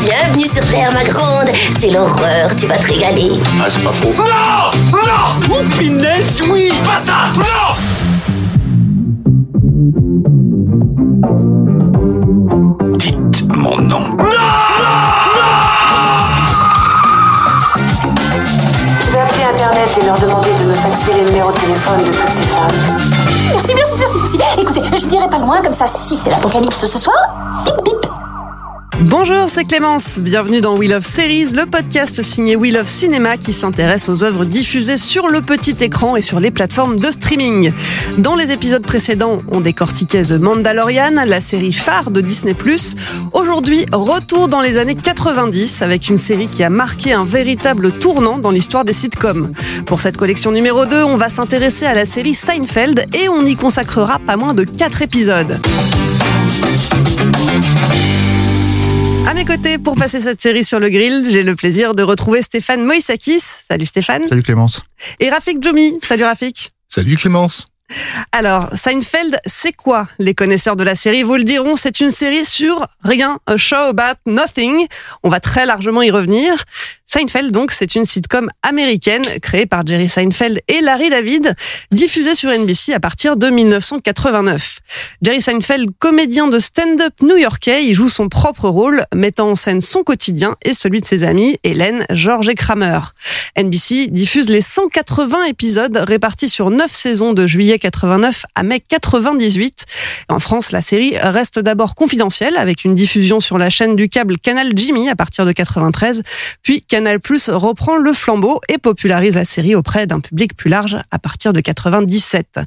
Bienvenue sur Terre, ma grande. C'est l'horreur, tu vas te régaler. Ah, c'est pas faux. Non Non Oh, punaise, oui Pas ça Non Dites mon nom. Je vais appeler Internet et leur demander de me faxer les numéros de téléphone de toutes ces femmes. Merci, merci, merci, merci. Écoutez, je dirais pas loin, comme ça, si c'est l'apocalypse ce soir, bip bip. Bonjour, c'est Clémence. Bienvenue dans We Love Series, le podcast signé We Love Cinéma qui s'intéresse aux œuvres diffusées sur le petit écran et sur les plateformes de streaming. Dans les épisodes précédents, on décortiquait The Mandalorian, la série phare de Disney+. Aujourd'hui, retour dans les années 90 avec une série qui a marqué un véritable tournant dans l'histoire des sitcoms. Pour cette collection numéro 2, on va s'intéresser à la série Seinfeld et on y consacrera pas moins de 4 épisodes. À mes côtés, pour passer cette série sur le grill, j'ai le plaisir de retrouver Stéphane Moïsakis. Salut Stéphane. Salut Clémence. Et Rafik Djoumi. Salut Rafik. Salut Clémence. Alors, Seinfeld, c'est quoi Les connaisseurs de la série vous le diront, c'est une série sur rien, a show about nothing. On va très largement y revenir. Seinfeld, donc, c'est une sitcom américaine créée par Jerry Seinfeld et Larry David, diffusée sur NBC à partir de 1989. Jerry Seinfeld, comédien de stand-up new-yorkais, il joue son propre rôle, mettant en scène son quotidien et celui de ses amis, Hélène, George et Kramer. NBC diffuse les 180 épisodes répartis sur 9 saisons de juillet 89 à mai 98. En France, la série reste d'abord confidentielle avec une diffusion sur la chaîne du câble Canal Jimmy à partir de 93, puis Plus reprend le flambeau et popularise la série auprès d'un public plus large à partir de 97.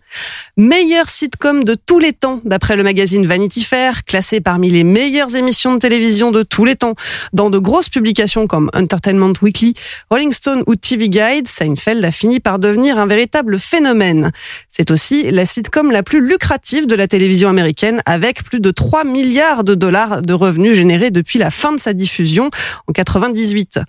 Meilleur sitcom de tous les temps d'après le magazine Vanity Fair, classé parmi les meilleures émissions de télévision de tous les temps dans de grosses publications comme Entertainment Weekly, Rolling Stone ou TV Guide, Seinfeld a fini par devenir un véritable phénomène. C'est aussi la sitcom la plus lucrative de la télévision américaine avec plus de 3 milliards de dollars de revenus générés depuis la fin de sa diffusion en 98.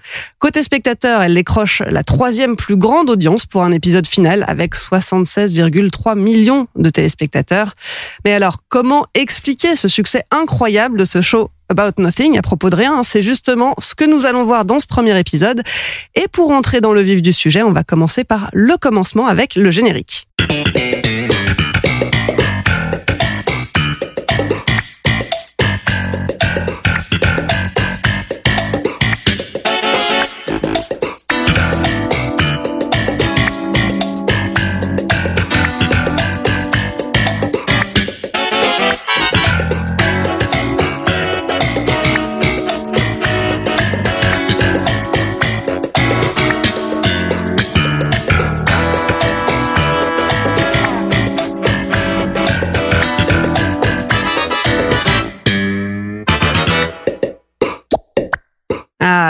Côté spectateur, elle décroche la troisième plus grande audience pour un épisode final avec 76,3 millions de téléspectateurs. Mais alors, comment expliquer ce succès incroyable de ce show About Nothing à propos de rien, c'est justement ce que nous allons voir dans ce premier épisode. Et pour entrer dans le vif du sujet, on va commencer par le commencement avec le générique.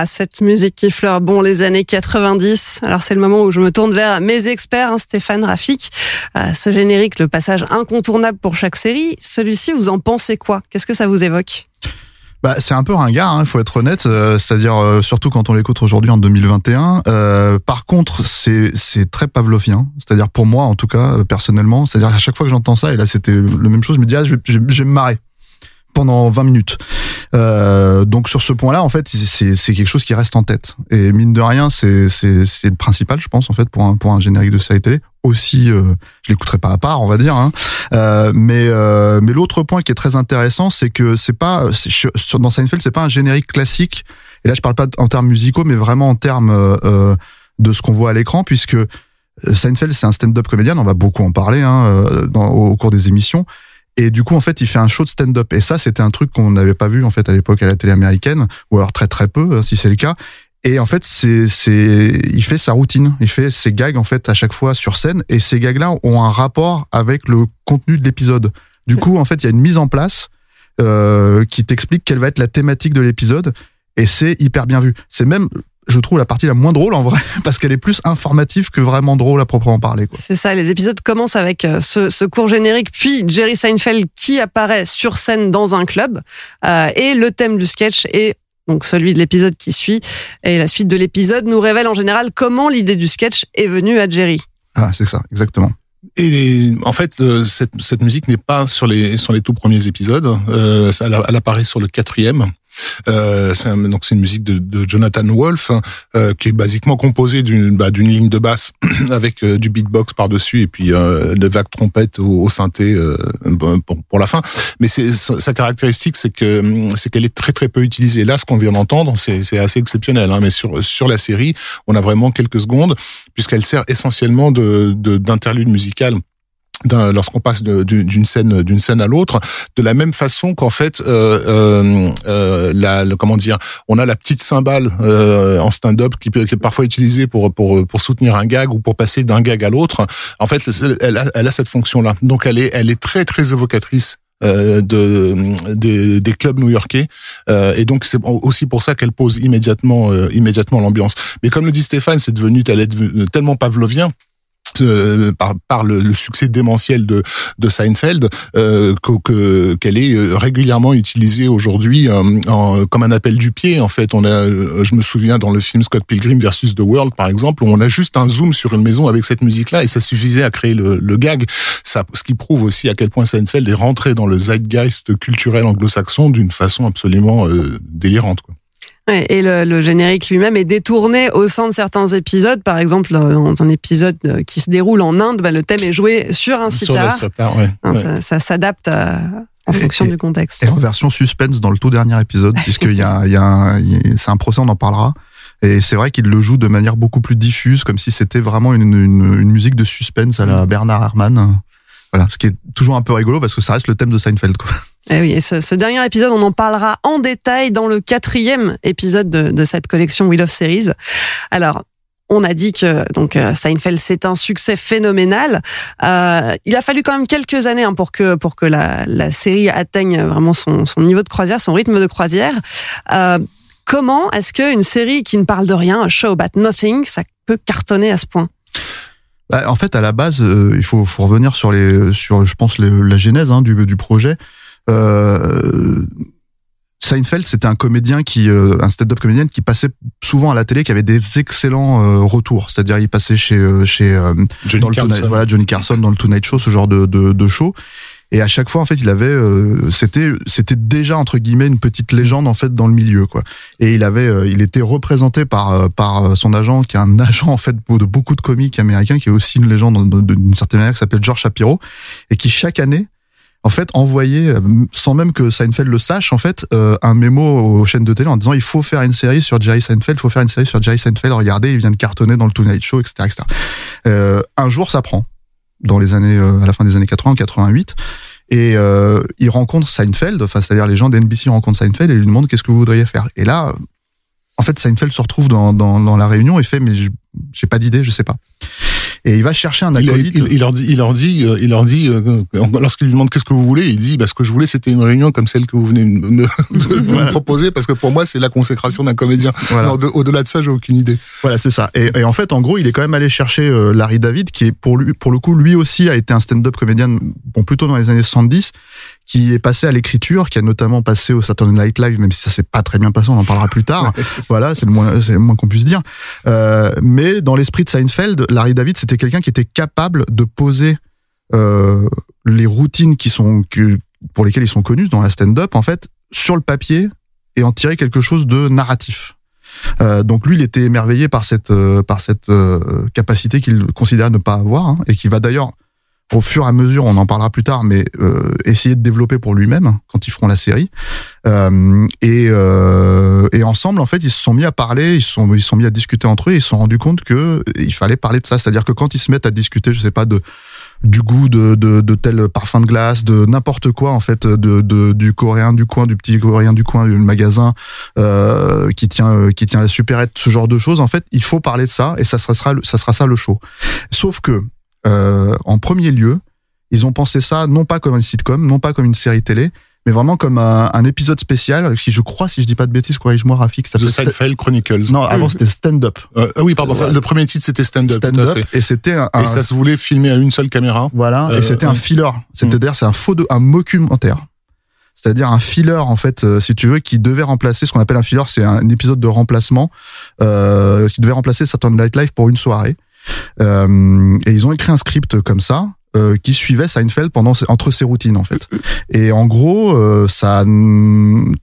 Cette musique qui fleure. Bon les années 90. Alors c'est le moment où je me tourne vers mes experts, hein, Stéphane Rafik. Euh, ce générique, le passage incontournable pour chaque série, celui-ci, vous en pensez quoi? Qu'est-ce que ça vous évoque? Bah, c'est un peu ringard, il hein, faut être honnête, euh, c'est-à-dire euh, surtout quand on l'écoute aujourd'hui en 2021. Euh, par contre, c'est très pavlovien, c'est-à-dire pour moi en tout cas personnellement, c'est-à-dire à chaque fois que j'entends ça et là c'était le même chose, je me dis ah je je vais me marrer pendant 20 minutes. Euh, donc sur ce point-là, en fait, c'est quelque chose qui reste en tête. Et mine de rien, c'est le principal, je pense, en fait, pour un pour un générique de série télé. Aussi, euh, je l'écouterai pas à part, on va dire. Hein. Euh, mais euh, mais l'autre point qui est très intéressant, c'est que c'est pas sur- dans Seinfeld, c'est pas un générique classique. Et là, je parle pas en termes musicaux, mais vraiment en termes euh, euh, de ce qu'on voit à l'écran, puisque Seinfeld, c'est un stand-up comédien, on va beaucoup en parler hein, dans, au cours des émissions. Et du coup, en fait, il fait un show de stand-up. Et ça, c'était un truc qu'on n'avait pas vu en fait à l'époque à la télé américaine, ou alors très très peu, hein, si c'est le cas. Et en fait, c'est c'est il fait sa routine, il fait ses gags en fait à chaque fois sur scène, et ces gags-là ont un rapport avec le contenu de l'épisode. Du coup, en fait, il y a une mise en place euh, qui t'explique quelle va être la thématique de l'épisode et c'est hyper bien vu. C'est même je trouve la partie la moins drôle en vrai parce qu'elle est plus informative que vraiment drôle à proprement parler quoi. C'est ça, les épisodes commencent avec euh, ce, ce court générique, puis Jerry Seinfeld qui apparaît sur scène dans un club euh, et le thème du sketch est donc celui de l'épisode qui suit et la suite de l'épisode nous révèle en général comment l'idée du sketch est venue à Jerry. Ah, c'est ça, exactement. Et en fait, euh, cette, cette musique n'est pas sur les sur les tout premiers épisodes. Euh, elle, elle apparaît sur le quatrième. Euh, c'est donc c'est une musique de, de Jonathan Wolf euh, qui est basiquement composée d'une bah, d'une ligne de basse avec euh, du beatbox par dessus et puis euh, de vagues trompettes au, au synthé pour, pour, la fin. Mais sa caractéristique, c'est que c'est qu'elle est très très peu utilisée. Là, ce qu'on vient d'entendre, c'est c'est assez exceptionnel. Hein, mais sur sur la série, on a vraiment quelques secondes puisqu'elle sert essentiellement de d'interlude musical lorsqu'on passe d'une scène d'une scène à l'autre de la même façon qu'en fait euh, euh, euh la, comment dire on a la petite cymbale euh, en stand-up qui, qui est parfois utilisée pour pour pour soutenir un gag ou pour passer d'un gag à l'autre. En fait elle a, elle a cette fonction là donc elle est elle est très très évocatrice euh, de, de, des clubs new-yorkais. Euh, et donc c'est aussi pour ça qu'elle pose immédiatement euh, immédiatement l'ambiance. Mais comme le dit Stéphane c'est devenu tellement pavlovien euh, par, par le, le, succès démentiel de, de Seinfeld euh, que qu'elle est euh, régulièrement utilisée aujourd'hui euh, comme un appel du pied en fait on a je me souviens dans le film Scott Pilgrim versus The World par exemple où on a juste un zoom sur une maison avec cette musique là et ça suffisait à créer le, le gag ça ce qui prouve aussi à quel point Seinfeld est rentré dans le zeitgeist culturel anglo-saxon d'une façon absolument délirante quoi. Et le, le générique lui-même est détourné au sein de certains épisodes. Par exemple, dans un épisode euh, qui se déroule en Inde, bah, le thème est joué sur un sitar. Ouais, ouais. Ça, ça s'adapte en fonction et, du contexte. Et en version suspense dans le tout dernier épisode, puisqu'il y a, y c'est un procès, on en parlera. Et c'est vrai qu'il le joue de manière beaucoup plus diffuse, comme si c'était vraiment une, une, une, musique de suspense à la Bernard Herrmann. Voilà, ce qui est toujours un peu rigolo parce que ça reste le thème de Seinfeld. Quoi. Eh oui, et ce, ce, dernier épisode, on en parlera en détail dans le quatrième épisode de, de cette collection Wheel of Series. Alors, on a dit que donc euh, Seinfeld c'est un succès phénoménal. Euh, il a fallu quand même quelques années hein, pour que pour que la, la série atteigne vraiment son, son, niveau de croisière, son rythme de croisière. Euh, comment est-ce qu'une série qui ne parle de rien, un show about nothing, ça peut cartonner à ce point? Bah, En fait, à la base, euh, il faut, faut, revenir sur les sur je pense les, la genèse hein, du, du projet. Euh, Seinfeld, c'était un comédien qui, euh, un stand-up comédien qui passait souvent à la télé, qui avait des excellents euh, retours. C'est-à-dire, il passait chez euh, chez euh, Johnny, le Carson. Tonight, voilà, Johnny Carson dans le Tonight Show, ce genre de, de, de show. Et à chaque fois, en fait, il avait, euh, c'était, c'était déjà entre guillemets une petite légende en fait dans le milieu, quoi. Et il avait, euh, il était représenté par par son agent, qui est un agent en fait de beaucoup de comiques américains, qui est aussi une légende d'une certaine manière, qui s'appelle George Shapiro, et qui chaque année en fait envoyé sans même que Seinfeld le sache en fait euh, un mémo aux chaînes de télé en disant il faut faire une série sur Jerry Seinfeld il faut faire une série sur Jerry Seinfeld regardez il vient de cartonner dans le Tonight Show etc etc euh, un jour ça prend dans les années euh, à la fin des années 80 88 et euh, il rencontre Seinfeld enfin c'est-à-dire les gens d'NBC rencontrent Seinfeld et lui demandent qu'est-ce que vous voudriez faire. Et là en fait Seinfeld se retrouve dans, dans, dans la réunion et fait mais j'ai pas d'idée je sais pas et il va chercher un acolyte. Il, il, il leur dit, il leur dit, il leur dit, euh, lorsqu'il lui demande qu'est-ce que vous voulez, il dit, bah, ce que je voulais, c'était une réunion comme celle que vous venez me, me, de, voilà. me proposer, parce que pour moi, c'est la consécration d'un comédien. Voilà. Au-delà de ça, j'ai aucune idée. Voilà, c'est ça. Et, et, en fait, en gros, il est quand même allé chercher euh, Larry David, qui est pour lui, pour le coup, lui aussi a été un stand-up comédien, bon, plutôt dans les années 70 qui est passé à l'écriture, qui a notamment passé au Saturday Night Live, même si ça s'est pas très bien passé, on en parlera plus tard. voilà, c'est le moins, c'est le moins qu'on puisse dire. Euh, mais dans l'esprit de Seinfeld, Larry David, c'était quelqu'un qui était capable de poser euh, les routines qui sont que, pour lesquelles ils sont connus dans la stand-up, en fait, sur le papier et en tirer quelque chose de narratif. Euh, donc lui, il était émerveillé par cette euh, par cette euh, capacité qu'il considère ne pas avoir hein, et qui va d'ailleurs au fur et à mesure, on en parlera plus tard, mais euh, essayer de développer pour lui-même quand ils feront la série. Euh, et, euh, et ensemble, en fait, ils se sont mis à parler, ils se sont, ils sont mis à discuter entre eux, et ils se sont rendus compte que il fallait parler de ça. C'est-à-dire que quand ils se mettent à discuter, je sais pas de du goût de, de, de tel parfum de glace, de n'importe quoi en fait, de, de, du coréen du coin, du petit coréen du coin, du magasin euh, qui tient qui tient la supérette, ce genre de choses. En fait, il faut parler de ça et ça sera ça sera ça le show. Sauf que euh, en premier lieu, Ils ont pensé ça non pas comme une sitcom, non pas comme une série télé, mais vraiment comme un, un épisode spécial qui, je crois, si je dis pas de bêtises, corrige-moi, Rafik, ça The Seinfeld Chronicles. Non, avant c'était Stand Up. Euh, ah oui, pardon. ça, le premier titre c'était Stand Up. Stand Up, et c'était un, Et ça se voulait filmer à une seule caméra. voilà, Euh, et c'était un filler. C'est-à-dire, c'est un faux, de, un documentaire. C'est-à-dire un filler, en fait, euh, si tu veux, qui devait remplacer ce qu'on appelle un filler, c'est un épisode de remplacement euh, qui devait remplacer Saturday Night Live pour une soirée. Euh, et ils ont écrit un script comme ça. euh, qui suivait Seinfeld pendant entre ses routines en fait. Et en gros, euh, ça a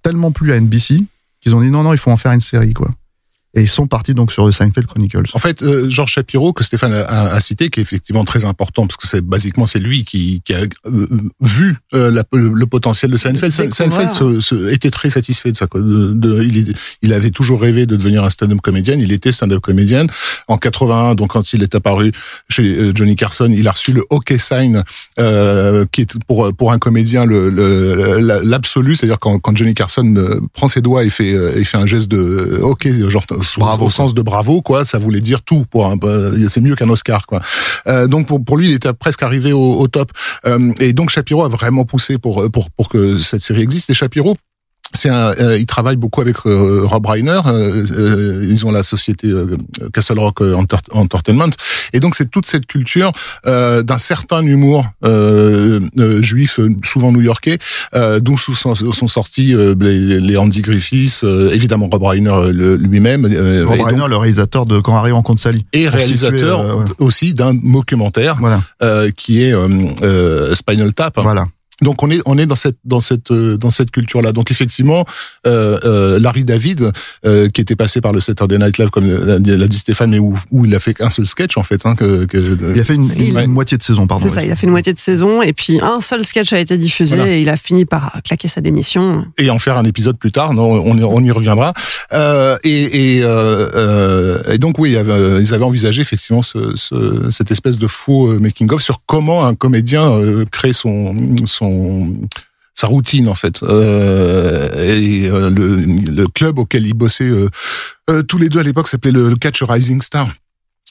tellement plu à NBC qu'ils ont dit non non, il faut en faire une série quoi. Et ils sont partis donc sur The Seinfeld Chronicles. En fait, euh, Georges Shapiro, que Stéphane a, a- a cité, qui est effectivement très important, parce que c'est basiquement c'est lui qui, qui a euh, vu euh, la- le, le potentiel de Seinfeld. Seinfeld se- se- était très satisfait de ça. quoi. De, de- il, est- il avait toujours rêvé de devenir un stand-up comédien. Il était stand-up comédien. En 81, donc quand il est apparu chez euh, Johnny Carson, il a reçu le hockey sign, euh, qui est pour pour un comédien le le- la- l'absolu, c'est-à-dire quand, quand Johnny Carson prend ses doigts et fait euh, et fait un geste de hockey, genre Bravo, au sens de bravo, quoi. Ça voulait dire tout pour un, euh, c'est mieux qu'un Oscar, quoi. Euh, donc pour, pour lui, il était presque arrivé au, au top. Euh, et donc Shapiro a vraiment poussé pour pour pour que cette série existe. Et Shapiro c'est euh, il travaille beaucoup avec euh, Rob Reiner. euh, euh, ils ont la société euh, Castle Rock euh, Enter- Entertainment, et donc c'est toute cette culture euh, d'un certain humour euh, euh, juif, souvent new-yorkais, euh, d'où sont, sont sortis euh, les, les Andy Griffiths, euh, évidemment Rob Reiner lui-même, Rob et, donc- Reiner, le réalisateur de Quand Harry rencontre Sally. et réalisateur situer, ouais. aussi d'un documentaire Voilà, euh, qui est Spinal Tap. voilà. Donc on est on est dans cette dans cette euh, dans cette culture là. Donc effectivement, euh, euh, Larry David, euh, qui était passé par le Saturday Night Live comme l'a dit Stéphane, mais où, où il a fait qu'un seul sketch en fait. Hein, que, que- Il a fait une, Il- une moitié de saison, pardon. C'est ça, il a fait une moitié de saison et puis un seul sketch a été diffusé Voilà. et il a fini par claquer sa démission. et en faire un épisode plus tard. Non, on, y- on y reviendra. Euh, et, et, euh, euh, et donc oui, il y avait- ils avaient envisagé effectivement ce, ce- cette espèce de faux making of sur comment un comédien euh, crée son son sa routine en fait. Euh, et euh, le, club auquel ils bossaient euh, tous les deux à l'époque s'appelait le, le Catch Rising Star.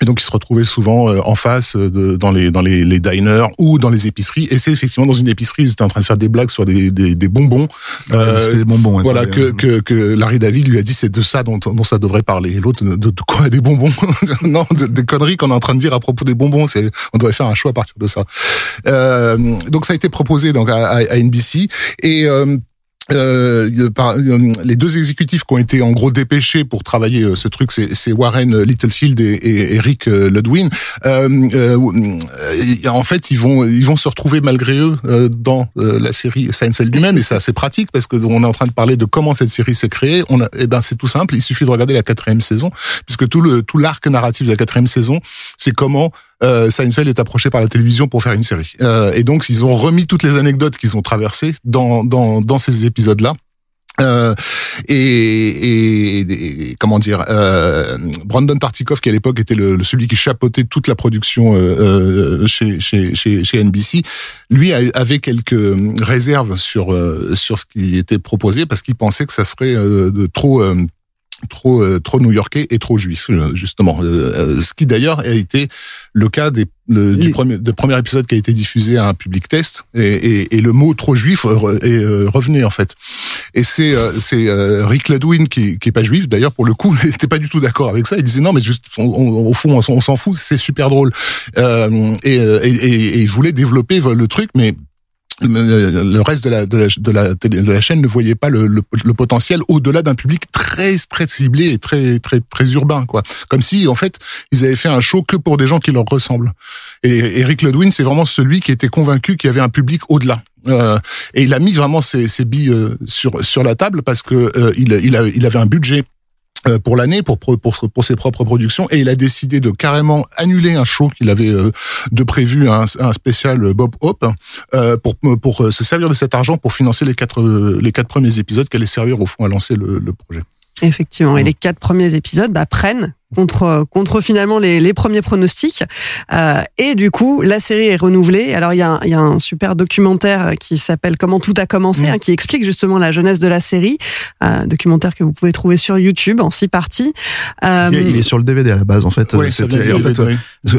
Et donc ils se retrouvaient souvent euh, en face euh, de, dans les dans les, les diners ou dans les épiceries. Et c'est effectivement dans une épicerie, ils étaient en train de faire des blagues sur des, des, des bonbons. Euh, C'était des bonbons. Voilà que, que, que Larry David lui a dit c'est de ça dont, dont ça devrait parler. Et l'autre de, de quoi? Des bonbons? Non, de- des conneries qu'on est en train de dire à propos des bonbons. C'est on devrait faire un choix à partir de ça. Euh, donc ça a été proposé donc à, à, à NBC et euh, euh, par, euh, les deux exécutifs qui ont été en gros dépêchés pour travailler euh, ce truc, c'est Warren Littlefield et, et Eric euh, Ludwin. Euh, en fait, ils vont ils vont se retrouver malgré eux dans la série Seinfeld lui-même, et c'est assez pratique parce que on est en train de parler de comment cette série s'est créée. On a, eh ben c'est tout simple, il suffit de regarder la quatrième saison, puisque tout le tout l'arc narratif de la quatrième saison, c'est comment euh, Seinfeld est approché par la télévision pour faire une série. Euh, et donc, ils ont remis toutes les anecdotes qu'ils ont traversées dans, dans, dans ces épisodes-là. Euh, et, et- comment dire, euh, Brandon Tartikoff qui à l'époque était le, celui qui chapeautait toute la production euh, euh, chez, chez, chez, chez NBC, lui avait quelques réserves sur euh, sur ce qui était proposé parce qu'il pensait que ça serait euh, de trop trop euh, trop new-yorkais et trop juif euh, justement. Euh, euh, ce qui d'ailleurs a été le cas des le, du premier de premier épisode qui a été diffusé à un public test et, et, et le mot trop juif est euh, revenu en fait. Et c'est euh, c'est euh, Rick Ludwin qui qui est pas juif. D'ailleurs pour le coup il était pas du tout d'accord avec ça. Il disait non mais juste on- on- au fond on, s'en- on s'en fout. C'est super drôle. Et, et, et, et il voulait développer le truc mais le le reste de la, de la, de la, chaîne ne voyait pas le, le, potentiel au-delà d'un public très très ciblé et très très très urbain quoi. Comme si en fait ils avaient fait un show que pour des gens qui leur ressemblent. Et Eric Ludwin c'est vraiment celui qui était convaincu qu'il y avait un public au-delà. Euh, et il a mis vraiment ses, ses billes euh, sur sur la table parce que euh, il il, a, il avait un budget. euh, pour l'année pour, pour pour ses propres productions et il a décidé de carrément annuler un show qu'il avait euh, de prévu un, spécial Bob Hope euh, pour pour euh, se servir de cet argent pour financer les quatre euh, les quatre premiers épisodes qui allaient servir au fond à lancer le projet. Effectivement. Et les quatre premiers épisodes bah, prennent contre contre finalement les, les premiers pronostics euh, et du coup la série est renouvelée alors il y a, y a un super documentaire qui s'appelle comment tout a commencé Mm. hein, qui explique justement la jeunesse de la série euh, documentaire que vous pouvez trouver sur YouTube en six parties Euh, Il est- sur le DVD à la base en fait. Oui, Euh, ça vient en fait, euh, oui.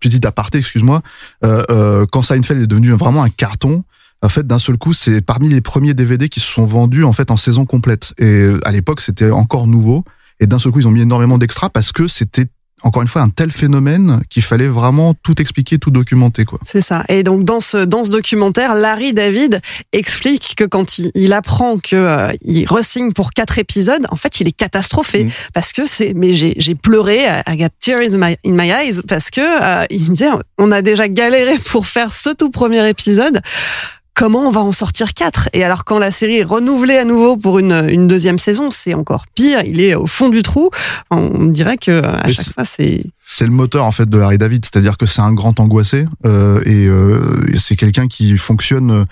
Petit aparté, excuse-moi, euh, euh, quand Seinfeld est devenu vraiment un carton, en fait, d'un seul coup, c'est parmi les premiers DVD qui se sont vendus en fait en saison complète. Et euh, à l'époque, c'était encore nouveau. Et d'un seul coup, ils ont mis énormément d'extras parce que c'était encore une fois un tel phénomène qu'il fallait vraiment tout expliquer, tout documenter quoi. C'est ça. Et donc dans ce dans ce documentaire, Larry David explique que quand il, il apprend que euh, il resigne pour quatre épisodes, en fait, il est catastrophé Mm. parce que c'est. Mais j'ai j'ai pleuré, I got tears in my, in my eyes parce que euh, il disait on a déjà galéré pour faire ce tout premier épisode. Comment on va en sortir quatre Et alors quand la série est renouvelée à nouveau pour une, une deuxième saison, c'est encore pire. Il est au fond du trou. On dirait que à Mais chaque c'est- fois c'est c'est le moteur en fait de Larry David, c'est-à-dire que c'est un grand angoissé euh, et euh, c'est quelqu'un qui fonctionne. euh,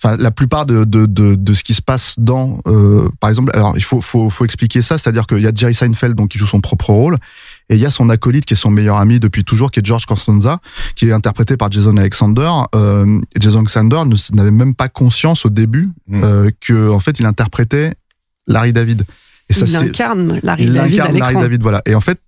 Enfin, la plupart de, de, de, de ce qui se passe dans, euh, par exemple, alors il faut, faut, faut expliquer ça, c'est-à-dire qu'il y a Jerry Seinfeld donc qui joue son propre rôle et il y a son acolyte qui est son meilleur ami depuis toujours, qui est George Costanza, qui est interprété par Jason Alexander. Euh, Jason Alexander n'avait même pas conscience au début Mm. euh, que en fait il interprétait Larry David. Et il c'est- incarne Larry il David à incarne Larry. David, voilà. Et en fait,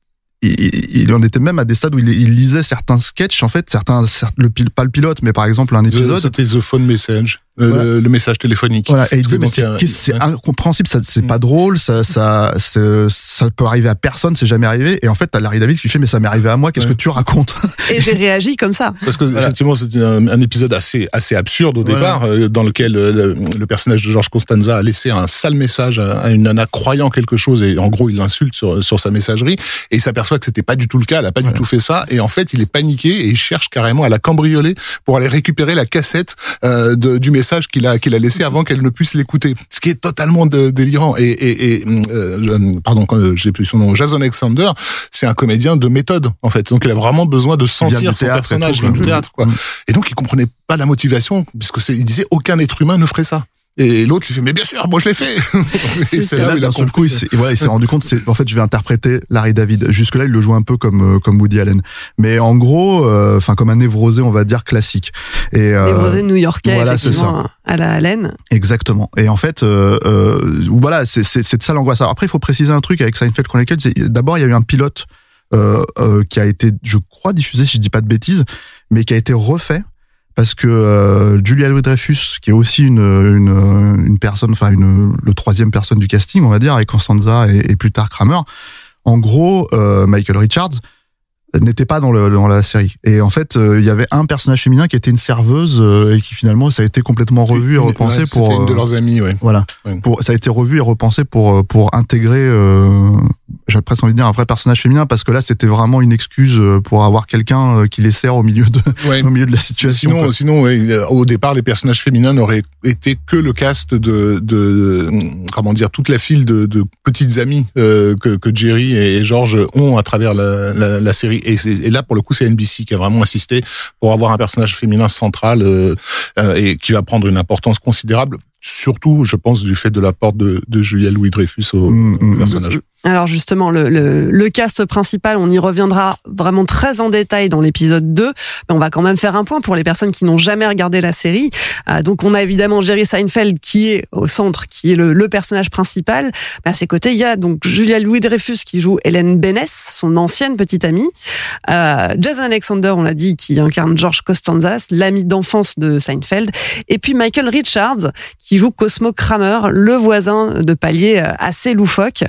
il, il- il en était même à des stades où il, il lisait certains sketchs, en fait, certains, cer- le, pas le pilote, mais par exemple un The- épisode. C'était The Phone Message, euh, Voilà. le, le message téléphonique. Voilà, et il disait, mais c'est c'est incompréhensible, ça, c'est Mm. pas drôle, ça, ça, c'est- ça peut arriver à personne, c'est jamais arrivé. Et en fait, t'as Larry David qui fait, mais ça m'est arrivé à moi, qu'est-ce Ouais. que tu racontes? Et j'ai réagi comme ça. Parce que effectivement, c'était un, un épisode assez assez absurde au Voilà. départ, euh, dans lequel euh, le, le personnage de George Costanza a laissé un sale message à, à une nana croyant quelque chose et en gros il l'insulte sur sur sa messagerie et il s'aperçoit que c'était pas du tout le cas, elle a pas du tout fait ça et en fait il est paniqué et il cherche carrément à la cambrioler pour aller récupérer la cassette euh, de- du message qu'il a qu'il a laissé avant qu'elle ne puisse l'écouter, ce qui est totalement de- délirant et et, et euh, je- pardon j'ai plus son nom, Jason Alexander, c'est un comédien de méthode en fait, donc il a vraiment besoin de sentir son personnage, du théâtre quoi. Mm. Et donc, il comprenait pas la motivation, puisque il disait aucun être humain ne ferait ça. Et l'autre lui fait, mais bien sûr, moi je l'ai fait. et c'est là là, où il a d'un seul compris. coup, il s'est voilà, il s'est rendu compte, c'est, en fait, je vais interpréter Larry David. Jusque-là, il le joue un peu comme, euh, comme Woody Allen. Mais en gros, euh, enfin, comme un névrosé, on va dire, classique. Et, euh, brosés new-yorkais, voilà, c'est effectivement, à la haleine. Exactement. Et en fait, euh, euh, voilà, c'est de ça l'angoisse. Après, il faut préciser un truc avec Seinfeld Chronicles. D'abord, il y a eu un pilote euh, euh, qui a été, je crois, diffusé, si je dis pas de bêtises, mais qui a été refait parce que euh, Julia Louis-Dreyfus, qui est aussi une, une, personne, enfin une, le troisième personne du casting, on va dire, avec Constanza et, et plus tard Kramer. En gros, euh, Michael Richards n'était pas dans, le, dans la série. Et en fait, euh, il y avait un personnage féminin qui était une serveuse euh, et qui finalement, ça a été complètement revu et repensé ouais, pour. Une de euh, leurs amies, ouais. voilà. Ouais. Pour, ça a été revu et repensé pour euh, pour intégrer, euh, j'ai presque envie de dire un vrai personnage féminin parce que là c'était vraiment une excuse pour avoir quelqu'un qui les sert au milieu de Ouais. au milieu de la situation. Sinon, quoi. sinon, au départ, les personnages féminins n'auraient été que le cast de, de comment dire, toute la file de, de petites amies que, que Jerry et George ont à travers la, la, la série. Et, là, pour le coup, c'est NBC qui a vraiment insisté pour avoir un personnage féminin central euh, euh, et qui va prendre une importance considérable. Surtout, je pense, du fait de l'apport de, de Julia Louis-Dreyfus au Mm, mm, personnage. Alors justement, le, le, le cast principal, on y reviendra vraiment très en détail dans l'épisode 2, mais on va quand même faire un point pour les personnes qui n'ont jamais regardé la série. Euh, donc on a évidemment Jerry Seinfeld qui est au centre, qui est le, le personnage principal. Mais à ses côtés, il y a donc Julia Louis-Dreyfus qui joue Hélène Benness, son ancienne petite amie. Euh, Jason Alexander, on l'a dit, qui incarne George Costanzas, l'ami d'enfance de Seinfeld. Et puis Michael Richards, qui joue Cosmo Kramer, le voisin de palier euh, assez loufoque,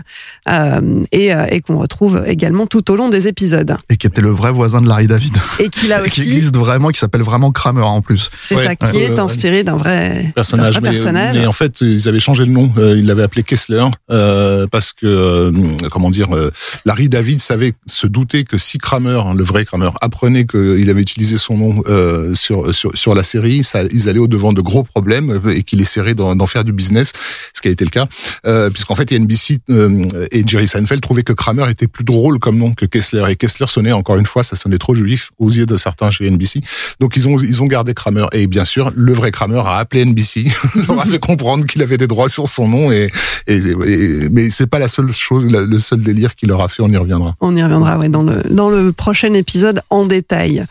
euh, et, euh, et qu'on retrouve également tout au long des épisodes. Et qui était le vrai voisin de Larry David, Et qui là qui aussi, existe vraiment, qui s'appelle vraiment Kramer en plus. c'est Ouais, ça, qui ouais, est ouais, inspiré d'un vrai personnage, vrai mais, personnage. mais en fait ils avaient changé le nom, ils l'avaient appelé Kessler euh, parce que euh, comment dire, euh, Larry David savait se douter que si Kramer, hein, le vrai Kramer, apprenait qu'il avait utilisé son nom euh, sur, sur sur la série, ça, ils allaient au devant de gros problèmes et qu'il essaierait d'en faire du business, ce ce qui a été le cas, euh, puisqu'en fait NBC euh, et Jerry Seinfeld trouvaient que Kramer était plus drôle comme nom que Kessler et Kessler sonnait encore une fois, ça sonnait trop juif aux yeux de certains chez NBC. Donc ils ont ils ont gardé Kramer et bien sûr le vrai Kramer a appelé NBC, leur a fait comprendre qu'il avait des droits sur son nom et, et, et mais c'est pas la seule chose, le seul délire qu'il leur a fait, on y reviendra. On y reviendra ouais dans le dans le prochain épisode en détail.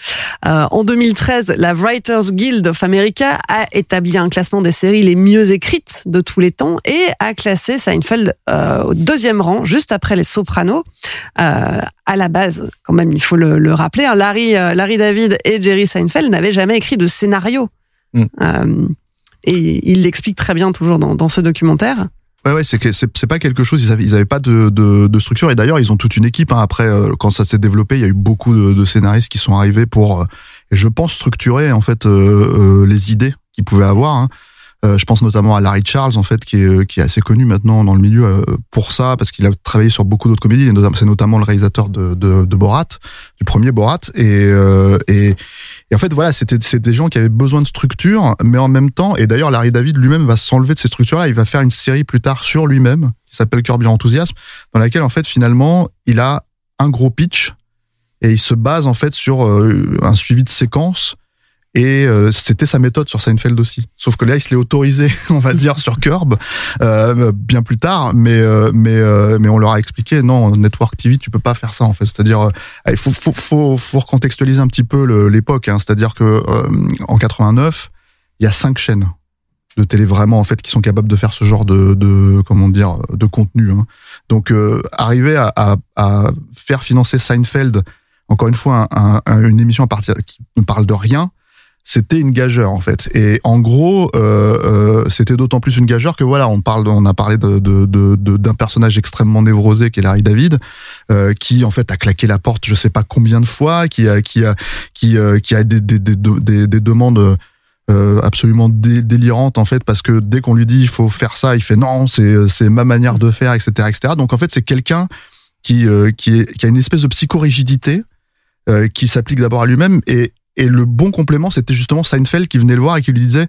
Euh, en 2013, la Writers Guild of America a établi un classement des séries les mieux écrites de tous les temps et a classé Seinfeld euh, au deuxième rang, juste après Les Sopranos. Euh, à la base, quand même, il faut le, le rappeler, hein, Larry, euh, Larry David et Jerry Seinfeld n'avaient jamais écrit de scénario. Mm. Euh, et il l'explique très bien toujours dans, dans ce documentaire. Ouais, ouais, c'est que c'est c'est pas quelque chose. Ils avaient, ils avaient pas de, de, de structure. Et d'ailleurs, ils ont toute une équipe. Hein. Après, euh, quand ça s'est développé, il y a eu beaucoup de, de scénaristes qui sont arrivés pour, euh, je pense, structurer en fait euh, les idées qu'ils pouvaient avoir. Hein. Euh, je pense notamment à Larry Charles, en fait, qui est, euh, qui est assez connu maintenant dans le milieu euh, pour ça, parce qu'il a travaillé sur beaucoup d'autres comédies. C'est notamment le réalisateur de, de, de Borat, du premier Borat. Et, euh, et, et en fait, voilà, c'était des gens qui avaient besoin de structure, mais en même temps, et d'ailleurs, Larry David lui-même va s'enlever de ces structures-là. Il va faire une série plus tard sur lui-même, qui s'appelle Curb Your dans laquelle, en fait, finalement, il a un gros pitch et il se base, en fait, sur euh, un suivi de séquences. Et euh, c'était sa méthode sur Seinfeld aussi. Sauf que là, il se l'est autorisé, on va dire, sur Curb, euh, bien plus tard. Mais euh, mais euh, mais on leur a expliqué, non, Network TV, tu peux pas faire ça en fait. C'est-à-dire, euh, il faut faut faut faut recontextualiser un petit peu l'époque. Hein. C'est-à-dire que euh, en 89, il y a cinq chaînes de télé vraiment en fait qui sont capables de faire ce genre de, de comment dire de contenu. Hein. Donc arriver à, à, à faire financer Seinfeld, encore une fois, un- un- une émission à partir qui ne parle de rien, c'était une gageure en fait. Et en gros, euh, euh, c'était d'autant plus une gageure que voilà, on parle, on a parlé de de- de- d'un personnage extrêmement névrosé qui est Larry David, euh, qui en fait a claqué la porte, je sais pas combien de fois, qui a qui a qui euh, qui a des des des, des, des demandes euh, absolument dé- délirantes en fait parce que dès qu'on lui dit il faut faire ça, il fait non, c'est c'est ma manière de faire, etc., etc. Donc en fait, c'est quelqu'un qui euh, qui est qui a une espèce de psychorigidité euh, qui s'applique d'abord à lui-même et et le bon complément, c'était justement Seinfeld qui venait le voir et qui lui disait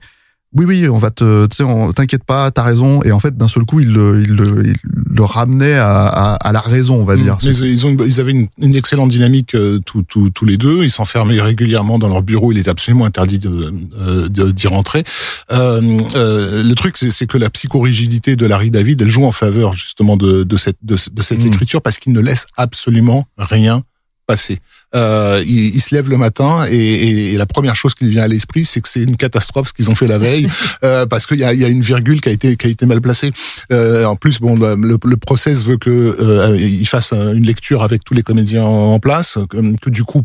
oui, oui, on va te, tu sais, t'inquiète pas, t'as raison. Et en fait, d'un seul coup, il le, il le, il le ramenait à, à, à la raison, on va dire. Mais ils, ont, ils avaient une, une excellente dynamique euh, tous tous- tous les deux. Ils s'enfermaient régulièrement dans leur bureau. Il était absolument interdit de, euh, de- d'y rentrer. Euh, euh, le truc, c'est que la psychorigidité de Larry David, elle joue en faveur justement de, de cette, de, de cette Mm. écriture parce qu'il ne laisse absolument rien passer. Euh, il, il se lève le matin et, et- et la première chose qui lui vient à l'esprit, c'est que c'est une catastrophe ce qu'ils ont fait la veille euh, parce qu'il y a, y a une virgule qui a été qui a été mal placée. Euh, en plus, bon, le, le, process veut que euh, il fasse un- une lecture avec tous les comédiens en place, que, que du coup.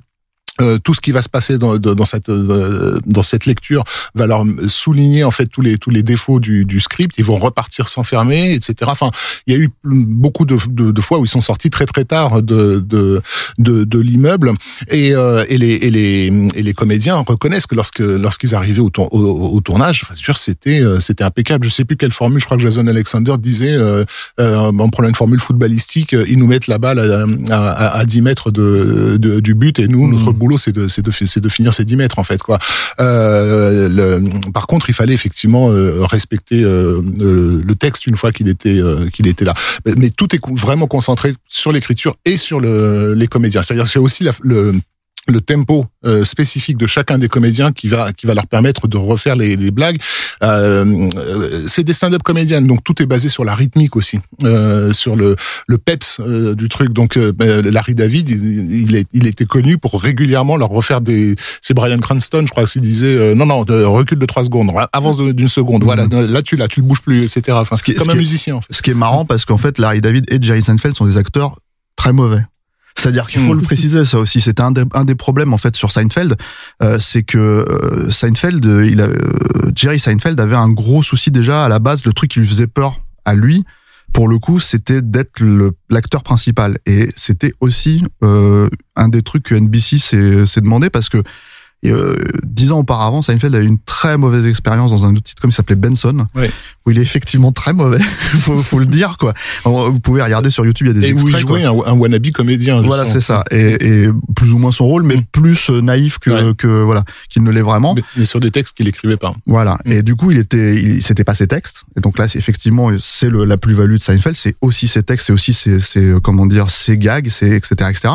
Euh, tout ce qui va se passer dans, dans cette euh, dans cette lecture va leur souligner en fait tous les tous les défauts du, du script. Ils vont repartir s'enfermer, etc. Enfin, il y a eu beaucoup de, de, de fois où ils sont sortis très très tard de de de, de l'immeuble et, euh, et les et les et les comédiens reconnaissent que lorsque lorsqu'ils arrivaient au, tour- au, au tournage, enfin, sûr, c'était euh, c'était impeccable. Je sais plus quelle formule. Je crois que Jason Alexander disait euh, euh, en prenant une formule footballistique, ils nous mettent la balle à, à, à 10 mètres de, de du but et nous notre c'est de c'est finir ces 10 mètres en fait quoi. Euh, par contre, il fallait effectivement euh, respecter euh, le, texte une fois qu'il était qu'il était là. Mais, tout est vraiment concentré sur l'écriture et sur le, les comédiens. C'est-à-dire c'est aussi le le tempo euh, spécifique de chacun des comédiens qui va qui va leur permettre de refaire les, les blagues. Euh, euh, c'est des stand-up comédiennes, donc tout est basé sur la rythmique aussi, euh, sur le le peps euh, du truc. Donc euh, ben, Larry David, il, il, est, il était connu pour régulièrement leur refaire des. C'est Brian Cranston, je crois, qui disait euh, non non recule de trois secondes, avance de- d'une seconde. Voilà, là tu là tu le bouges plus, etc. Enfin, Ce qui est- comme ce un qui est- musicien. En fait. Ce qui est marrant parce qu'en fait, Larry David et Jerry Seinfeld sont des acteurs très mauvais. C'est-à-dire qu'il faut Mm. le préciser, ça aussi. C'était un des, un des problèmes en fait sur Seinfeld, euh, c'est que euh, Seinfeld, euh, il a, euh, Jerry Seinfeld avait un gros souci déjà à la base. Le truc qui lui faisait peur à lui, pour le coup, c'était d'être l'acteur principal. Et c'était aussi euh, un des trucs que NBC s'est s'est demandé parce que Et euh, dix ans auparavant, Seinfeld a eu une très mauvaise expérience dans un autre titre comme il s'appelait Benson, Ouais. où il est effectivement très mauvais. faut, faut le dire quoi. Alors, Vous pouvez regarder sur YouTube, il y a des Et où il extraits. quoi. jouait un, un wannabe comédien. Voilà, c'est ça. Et, et plus ou moins son rôle, mais Mm. plus euh, naïf que, Ouais. que voilà, qu'il ne l'est vraiment. Mais, mais sur des textes qu'il écrivait pas. Voilà. Mm. Et du coup, il était, il c'était pas ses textes. Et donc là, c'est effectivement, c'est le- la plus-value de Seinfeld, c'est aussi ses textes, c'est aussi ses, ses, euh, comment dire, ses gags, c'est etc., etc.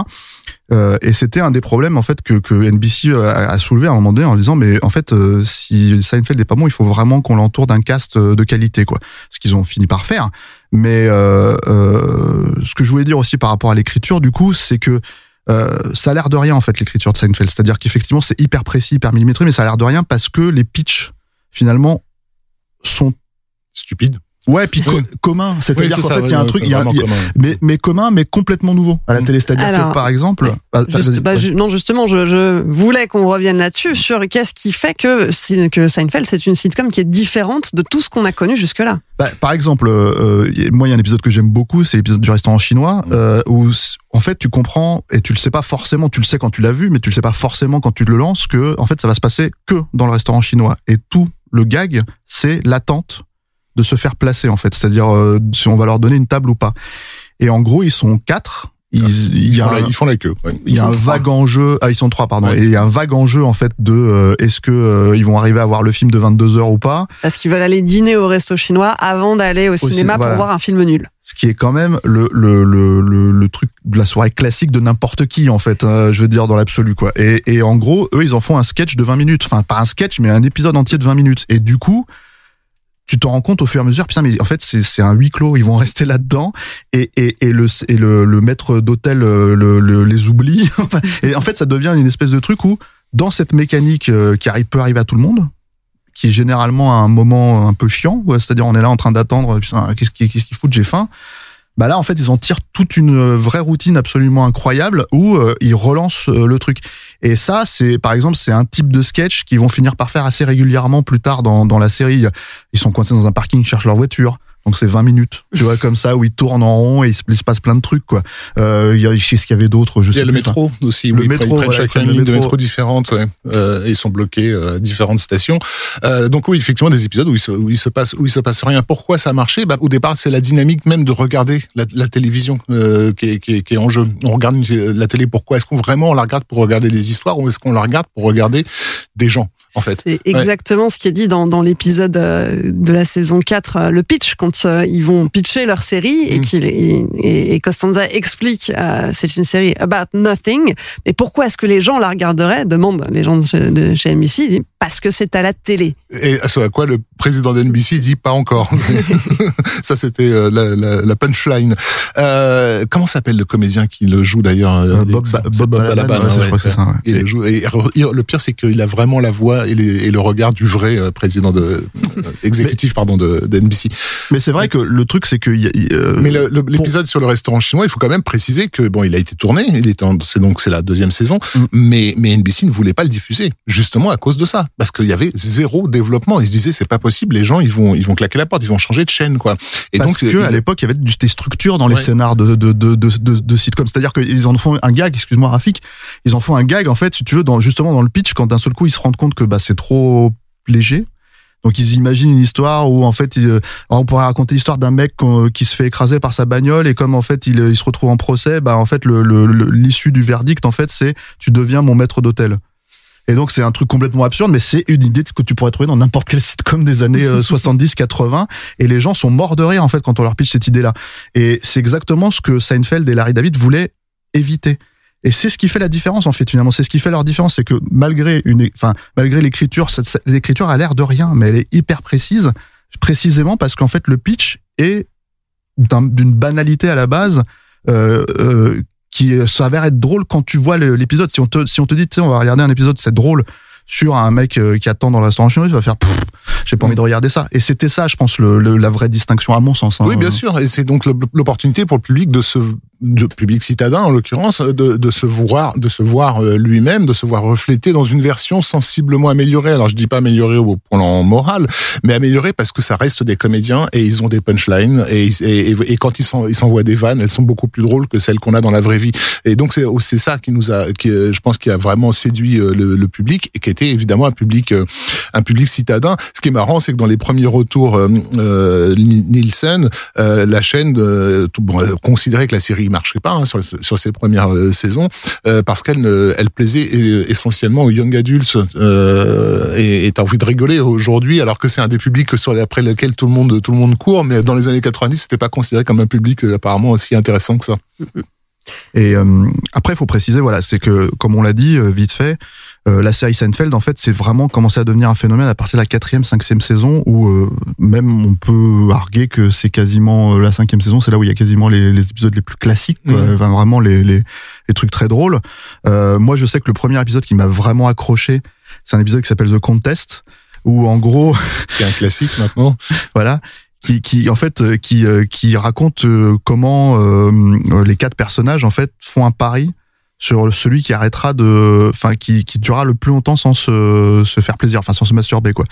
Euh, et c'était un des problèmes en fait que, NBC a, a soulevé à un moment donné en disant mais en fait euh, si Seinfeld est pas bon il faut vraiment qu'on l'entoure d'un cast euh, de qualité quoi. Ce qu'ils ont fini par faire. Mais euh, euh, ce que je voulais dire aussi par rapport à l'écriture du coup c'est que euh, ça a l'air de rien en fait l'écriture de Seinfeld. C'est-à-dire qu'effectivement c'est hyper précis hyper millimétré mais ça a l'air de rien parce que les pitchs finalement sont Stupide. Ouais puis co- Oui. communs c'est-à-dire Oui, qu'en fait il y a un truc il y a, y a- commun. mais mais commun mais complètement nouveau à la Mm. télé c'est-à-dire que par exemple bah, Juste- bah, non, justement, je, je voulais qu'on revienne là-dessus sur qu'est-ce qui fait que, que Seinfeld, c'est une sitcom qui est différente de tout ce qu'on a connu jusque-là. Bah, par exemple, euh, moi, il y a un épisode que j'aime beaucoup, c'est l'épisode du restaurant chinois, euh, où en fait, tu comprends et tu le sais pas forcément. Tu le sais quand tu l'as vu, mais tu le sais pas forcément quand tu le lances que, en fait, ça va se passer que dans le restaurant chinois. Et tout le gag, c'est l'attente de se faire placer, en fait. C'est-à-dire euh, si on va leur donner une table ou pas. Et en gros, ils sont quatre. Ils, il Ils, y a font, un- la, ils font la queue. ouais. il y a un trois. vague enjeu. Ah, ils sont trois, pardon. Ouais. Et il y a un vague enjeu en fait de euh, est-ce que euh, ils vont arriver à voir le film de 22 heures ou pas? Parce qu'ils veulent aller dîner au resto chinois avant d'aller au cinéma voilà. pour voir un film nul. ce qui est quand même le le, le, le, le truc de la soirée classique de n'importe qui en fait euh, je veux dire dans l'absolu quoi et, et en gros eux ils en font un sketch de 20 minutes enfin pas un sketch mais un épisode entier de 20 minutes et du coup tu t'en rends compte au fur et à mesure putain mais en fait c'est un huis clos ils vont rester là dedans et et et le et le, le maître d'hôtel euh, le, le- les oublie et en fait ça devient une espèce de truc où dans cette mécanique euh, qui arrive peut arriver à tout le monde qui est généralement un moment un peu chiant, c'est-à-dire on est là en train d'attendre, qu'est-ce qu'ils qu'ils foutent, j'ai faim. Bah là, en fait, ils en tirent toute une euh, vraie routine absolument incroyable où euh, ils relancent euh, le truc. Et ça, c'est par exemple, c'est un type de sketch qu'ils vont finir par faire assez régulièrement plus tard dans, dans la série. Ils sont coincés dans un parking, ils cherchent leur voiture. Donc c'est 20 minutes, tu vois, comme ça, où ils tournent en rond et il se, il se passe plein de trucs, quoi. Euh, il y a, je sais ce qu'il y avait d'autre, je Il y a le enfin. métro aussi, Le où métro, prennent- ils prennent voilà, ils chacun une ligne de métro. différente, ouais. euh, et ils sont bloqués euh, à différentes stations. Euh, donc oui, effectivement, des épisodes où il se, où il se passe où il se passe rien. Pourquoi ça a marché? Bah, Au départ, c'est la dynamique même de regarder la, la télévision euh, qui, est, qui, est, qui est en jeu. On regarde la télé. Pourquoi? Est-ce qu'on vraiment on la regarde pour regarder des histoires ou est-ce qu'on la regarde pour regarder des gens en fait? C'est exactement ce qui est dit dans, dans l'épisode euh, de la saison 4, euh, le pitch, quand euh, ils vont pitcher leur série et, Mm. qu'il et, et Costanza explique euh, c'est une série about nothing. Mais pourquoi est-ce que les gens la regarderaient demandent les gens de chez, de chez NBC. Parce que c'est à la télé. Et à ce à quoi le président d'NBC dit pas encore. ça c'était euh, la, la, la punchline. Euh, comment s'appelle le comédien qui le joue d'ailleurs Euh, Bob, C'est Bob, Balaban, ouais, je crois que c'est ça. ouais. Il le, pire, c'est qu'il a vraiment la voix et, les- et le regard du vrai euh, président de euh, exécutif, pardon, de, de NBC. Mais c'est vrai que le truc, c'est que y a- euh, Mais le- le- l'épisode sur le restaurant chinois, il faut quand même préciser que bon, il a été tourné, il était en- c'est donc c'est la deuxième saison, Mm. mais mais NBC ne voulait pas le diffuser justement à cause de ça, parce qu'il y avait zéro développement. Ils se disaient c'est pas possible, les gens ils vont ils vont claquer la porte, ils vont changer de chaîne quoi. Et parce donc que il- à l'époque, il y avait des structures dans les scénars de, de, de, de, de, de sitcoms. C'est-à-dire qu'ils en font un gag, excuse-moi Rafik, ils en font un gag, en fait, si tu veux, dans, justement dans le pitch, quand d'un seul coup, ils se rendent compte que bah, c'est trop léger. Donc ils imaginent une histoire où en fait euh, on pourrait raconter l'histoire d'un mec qu'on- qui se fait écraser par sa bagnole et comme en fait il, il se retrouve en procès, bah en fait le le- le- l'issue du verdict en fait c'est tu deviens mon maître d'hôtel. Et donc c'est un truc complètement absurde, mais c'est une idée que tu pourrais trouver dans n'importe quel sitcom des années 70-80. Et les gens sont morts de rire en fait quand on leur pitch cette idée-là. Et c'est exactement ce que Seinfeld et Larry David voulaient éviter. Et c'est ce qui fait la différence en fait finalement. C'est ce qui fait leur différence, c'est que malgré une, enfin malgré l'écriture, l'écriture a l'air de rien, mais elle est hyper précise, précisément parce qu'en fait le pitch est d'un- d'une banalité à la base. Euh, euh, qui s'avère être drôle quand tu vois l'épisode. Si on te, si on te dit, on va regarder un épisode, c'est drôle sur un mec euh, qui attend dans le restaurant chinois, tu vas faire, j'ai pas envie de regarder ça. Et c'était ça, je pense, le, le- la vraie distinction à mon sens. hein. Oui, bien sûr. Et c'est donc l'opportunité pour le public de se de public citadin en l'occurrence, de, de se voir, de se voir euh, lui-même, de se voir reflété dans une version sensiblement améliorée. Alors je dis pas améliorée au plan moral, mais améliorée parce que ça reste des comédiens et ils ont des punchlines et, et, et quand ils s'envoient des vannes, elles sont beaucoup plus drôles que celles qu'on a dans la vraie vie. Et donc c'est c'est ça qui nous a, qui, je pense, qui a vraiment séduit euh, le, le, public et qui était évidemment un public un public citadin. Ce qui est marrant, c'est que dans les premiers retours euh, Nielsen, la chaîne tout, bon, considérait que la série marchait pas hein, sur, ses premières euh, saisons euh, parce qu'elle elle plaisait essentiellement aux young adultes euh, et t'as envie de rigoler aujourd'hui alors que c'est un des publics sur après lequel tout le monde tout le monde court mais dans les années 90 c'était pas considéré comme un public apparemment aussi intéressant que ça. Et après il faut préciser voilà c'est que comme on l'a dit vite fait euh, la série Seinfeld, en fait, c'est vraiment commencé à devenir un phénomène à partir de la quatrième, cinquième saison, où euh, même on peut arguer que c'est quasiment euh, la cinquième saison, c'est là où il y a quasiment les, les épisodes les plus classiques, mmh. enfin, vraiment les, les, les, trucs très drôles. moi, je sais que le premier épisode qui m'a vraiment accroché, c'est un épisode qui s'appelle The Contest, où en gros, c'est un classique maintenant. voilà, qui, qui en fait qui qui raconte comment les quatre personnages en fait font un pari sur celui qui arrêtera de, enfin qui, qui durera le plus longtemps sans se, se faire plaisir, enfin sans se masturber quoi.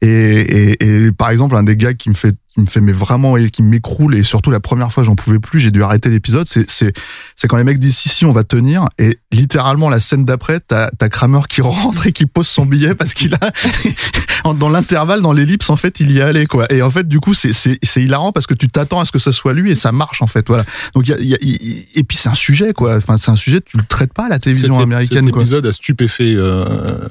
Et, et, et par exemple un des gars qui me fait qui me fait mais vraiment et qui m'écroule et surtout la première fois j'en pouvais plus j'ai dû arrêter l'épisode. C'est c'est c'est quand les mecs disent si si on va tenir. Et littéralement la scène d'après t'as t'as Kramer qui rentre et qui pose son billet parce qu'il a dans l'intervalle dans l'ellipse en fait il y est allé quoi. Et en fait du coup c'est c'est c'est hilarant parce que tu t'attends à ce que ça soit lui et ça marche en fait. Voilà. Donc il y a, et puis c'est un sujet quoi. Enfin c'est un sujet tu le traites pas à la télévision américaine cet épisode a stupéfait euh,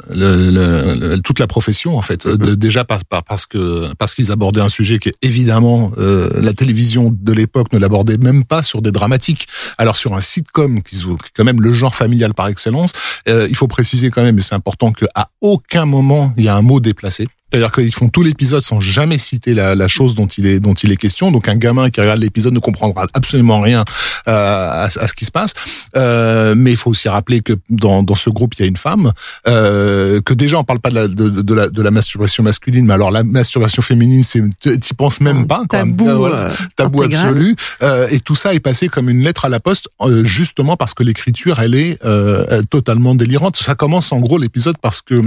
le, toute la profession en fait. Déjà par, parce que parce qu'ils abordaient un sujet qui est évidemment, euh, la télévision de l'époque ne l'abordait même pas sur des dramatiques. Alors sur un sitcom, qui est quand même le genre familial par excellence, euh, il faut préciser quand même, et c'est important, qu'à aucun moment il y a un mot déplacé. C'est-à-dire qu'ils font tout l'épisode sans jamais citer la, la, chose dont il est dont il est question. Donc un gamin qui regarde l'épisode ne comprendra absolument rien euh, à, à, ce qui se passe. Euh, mais il faut aussi rappeler que dans, dans ce groupe il y a une femme. Euh, que déjà on parle pas de la, de, de, la, de la masturbation masculine, mais alors la masturbation féminine, c'est t'y penses même pas. Quoi. Tabou, voilà, tabou absolu. Euh, et tout ça est passé comme une lettre à la poste, euh, justement parce que l'écriture elle est euh, totalement délirante. Ça commence en gros l'épisode parce que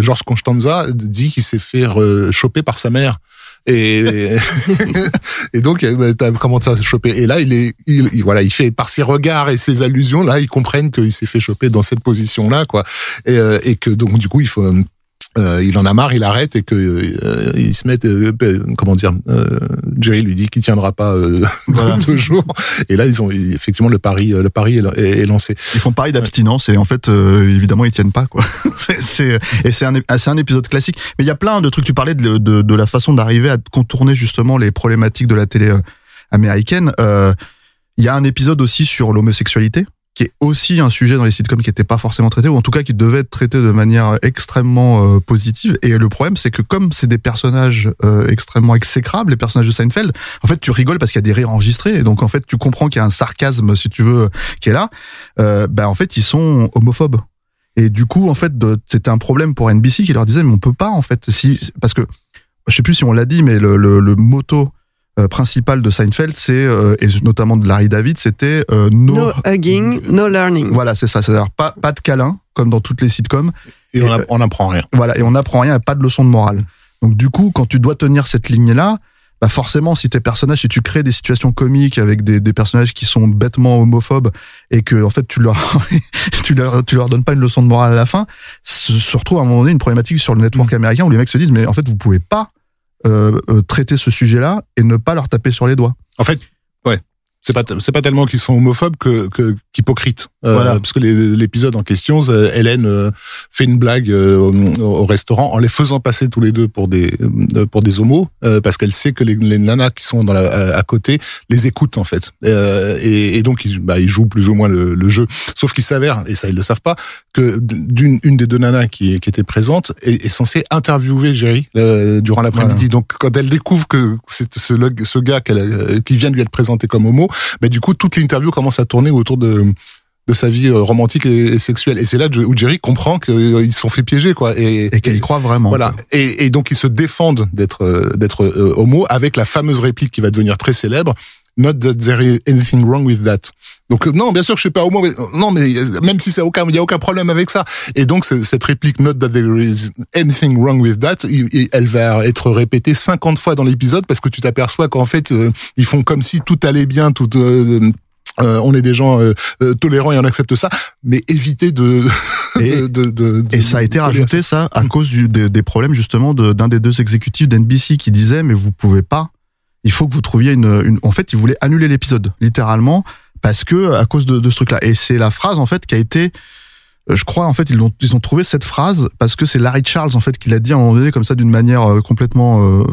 Georges Constanza dit qui s'est fait choper par sa mère. Et, et donc, comment ça choper? Et là, il est, il, voilà, il fait par ses regards et ses allusions, là, ils comprennent qu'il s'est fait choper dans cette position-là, quoi. Et, euh, et que donc, du coup, il faut euh, il en a marre, il arrête et que euh, il se met, euh, comment dire, Jerry lui dit qu'il tiendra pas voilà. toujours. Et là, ils ont effectivement le pari, le pari est, lancé. Ils font pari d'abstinence et en fait, évidemment, ils tiennent pas quoi. c'est et c'est un c'est un épisode classique. Mais il y a plein de trucs. Tu parlais de, de, de la façon d'arriver à contourner justement les problématiques de la télé américaine. Il y a un épisode aussi sur l'homosexualité qui est aussi un sujet dans les sitcoms qui n'était pas forcément traité, ou en tout cas qui devait être traité de manière extrêmement euh, positive. Et le problème, c'est que comme c'est des personnages euh, extrêmement exécrables, les personnages de Seinfeld, en fait, tu rigoles parce qu'il y a des rires enregistrés, et donc en fait, tu comprends qu'il y a un sarcasme, si tu veux, qui est là. Euh, ben en fait, ils sont homophobes. Et du coup, en fait, c'était un problème pour NBC qui leur disait, mais on peut pas, en fait, si parce que je sais plus si on l'a dit, mais le, le, le moto euh, principal de Seinfeld, c'est euh, et notamment de Larry David, c'était euh, no, hugging, no learning. Voilà, c'est ça. C'est-à-dire pas pas de câlin comme dans toutes les sitcoms. Et, on, n'apprend rien. Voilà, et on n'apprend rien, pas de leçon de morale. Donc du coup, quand tu dois tenir cette ligne-là, bah forcément, si tes personnages, si tu crées des situations comiques avec des, des personnages qui sont bêtement homophobes et que en fait tu leur tu leur tu leur donnes pas une leçon de morale à la fin, se retrouve à un moment donné une problématique sur le network mm. américain où les mecs se disent mais en fait vous pouvez pas traiter ce sujet-là et ne pas leur taper sur les doigts. En fait, c'est pas c'est pas tellement qu'ils sont homophobes que qu'hypocrites. Euh, voilà. Parce que l'épisode en question, euh, Hélène euh, fait une blague au, restaurant en les faisant passer tous les deux pour des pour des homos parce qu'elle sait que les, les, nanas qui sont dans la, à côté les écoutent en fait. Et, et donc ils, bah, ils jouent plus ou moins le, le jeu. Sauf qu'il s'avère et ça ils le savent pas que d'une une des deux nanas qui, qui était présente est, est censée interviewer Jerry durant l'après-midi. Donc quand elle découvre que c'est ce, ce gars qui vient de lui être présenté comme homo, bah, du coup toute l'interview commence à tourner autour de de sa vie euh, romantique et, sexuelle. Et c'est là où Jerry comprend qu'ils se sont fait piéger, quoi. Et, et qu'il y croit vraiment. Voilà. Et, et, donc ils se défendent d'être euh, d'être euh, homo avec la fameuse réplique qui va devenir très célèbre. Not that there is anything wrong with that. Donc euh, non, bien sûr que je suis pas homo, mais, non, mais euh, même si c'est aucun, il y a aucun problème avec ça. Et donc cette réplique not that there is anything wrong with that, elle va être répétée 50 fois dans l'épisode parce que tu t'aperçois qu'en fait euh, ils font comme si tout allait bien, tout euh, euh, on est des gens euh, euh, tolérants et on accepte ça, mais éviter de Et- de, de, de- Et ça a été rajouté ça à cause du, des, des problèmes justement d'un des deux exécutifs d'NBC qui disait mais vous pouvez pas, il faut que vous trouviez une, une en fait il voulait annuler l'épisode littéralement parce que à cause de, de ce truc là et c'est la phrase en fait qui a été euh, je crois en fait ils ont ils ont trouvé cette phrase parce que c'est Larry Charles en fait qui l'a dit à un moment donné comme ça d'une manière euh, complètement euh,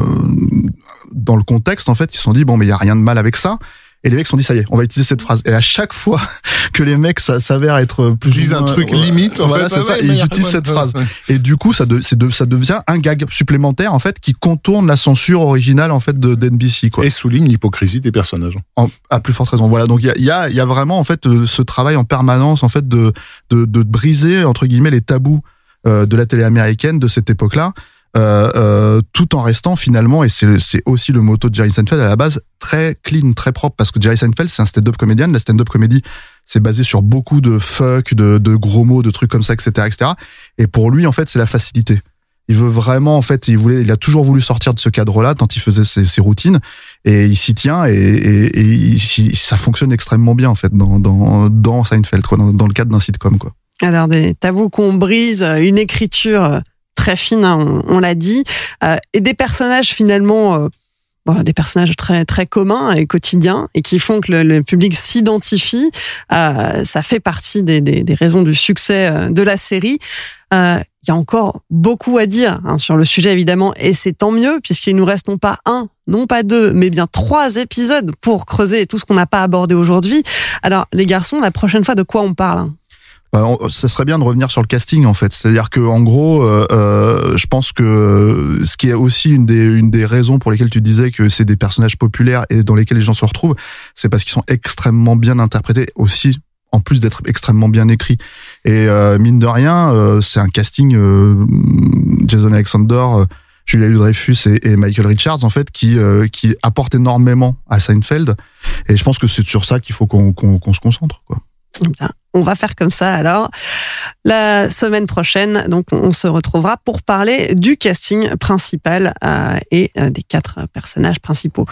dans le contexte en fait ils se sont dit bon mais il y a rien de mal avec ça et les mecs se sont dit ça y est on va utiliser cette phrase et à chaque fois que les mecs ça s'avère être plus disent un truc ouais, limite en voilà, fait c'est ça, ouais, ils utilisent cette phrase et du coup, ça, de- c'est de- ça devient un gag supplémentaire en fait qui contourne la censure originale en fait de d'NBC quoi. et souligne l'hypocrisie des personnages. En- à plus forte raison. Voilà. Donc il y a, y a, y a vraiment en fait euh, ce travail en permanence en fait de de, de briser entre guillemets les tabous euh, de la télé américaine de cette époque-là. Euh, euh, tout en restant finalement, et c'est aussi le motto de Jerry Seinfeld à la base, très clean, très propre, parce que Jerry Seinfeld c'est un stand-up comédien, la stand-up comédie c'est basé sur beaucoup de fuck, de, de gros mots, de trucs comme ça, etc., etc. Et pour lui, en fait, c'est la facilité. Il veut vraiment, en fait, il voulait, il a toujours voulu sortir de ce cadre-là tant il faisait ses, routines et il s'y tient et, et, ça fonctionne extrêmement bien en fait dans dans dans Seinfeld, quoi, dans, le cadre d'un sitcom, quoi. Alors des tabous qu'on brise, une écriture très fine, hein, on, on l'a dit, euh, et des personnages finalement, euh, bon, des personnages très très communs et quotidiens et qui font que le, le public s'identifie. Euh, ça fait partie des, des, des raisons du succès euh, de la série. Euh, Il y a encore beaucoup à dire hein, sur le sujet évidemment, et c'est tant mieux puisqu'il nous reste non pas un, non pas deux, mais bien trois épisodes pour creuser tout ce qu'on n'a pas abordé aujourd'hui. Alors les garçons, la prochaine fois de quoi on parle hein? Ça serait bien de revenir sur le casting en fait. C'est-à-dire que en gros, euh, euh, je pense que ce qui est aussi une des une des raisons pour lesquelles tu disais que c'est des personnages populaires et dans lesquels les gens se retrouvent, c'est parce qu'ils sont extrêmement bien interprétés aussi. En plus d'être extrêmement bien écrits. Et euh, mine de rien, euh, c'est un casting euh, Jason Alexander, euh, Julia Louis-Dreyfus et, Michael Richards en fait qui euh, qui apportent énormément à Seinfeld. Et je pense que c'est sur ça qu'il faut qu'on qu'on qu'on se concentre. Quoi. Bien, on va faire comme ça alors. La semaine prochaine, donc on se retrouvera pour parler du casting principal euh, et euh, des quatre personnages principaux.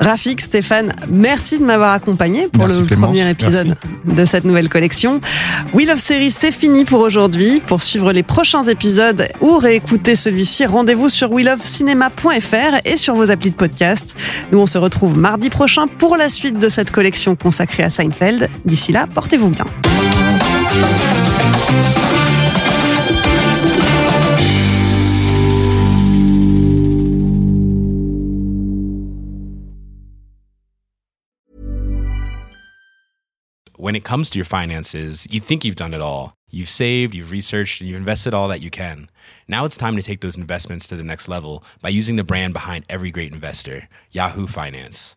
Rafik, Stéphane, merci de m'avoir accompagné pour Merci, le Clémence. premier épisode de cette nouvelle collection. Wheel of Series, c'est fini pour aujourd'hui. Pour suivre les prochains épisodes ou réécouter celui-ci, rendez-vous sur wheelofcinema.fr et sur vos applis de podcast. Nous, on se retrouve mardi prochain pour la suite de cette collection consacrée à Seinfeld. D'ici là, portez-vous bien. When it comes to your finances, you think you've done it all. You've saved, you've researched, and you've invested all that you can. Now it's time to take those investments to the next level by using the brand behind every great investor, Yahoo Finance.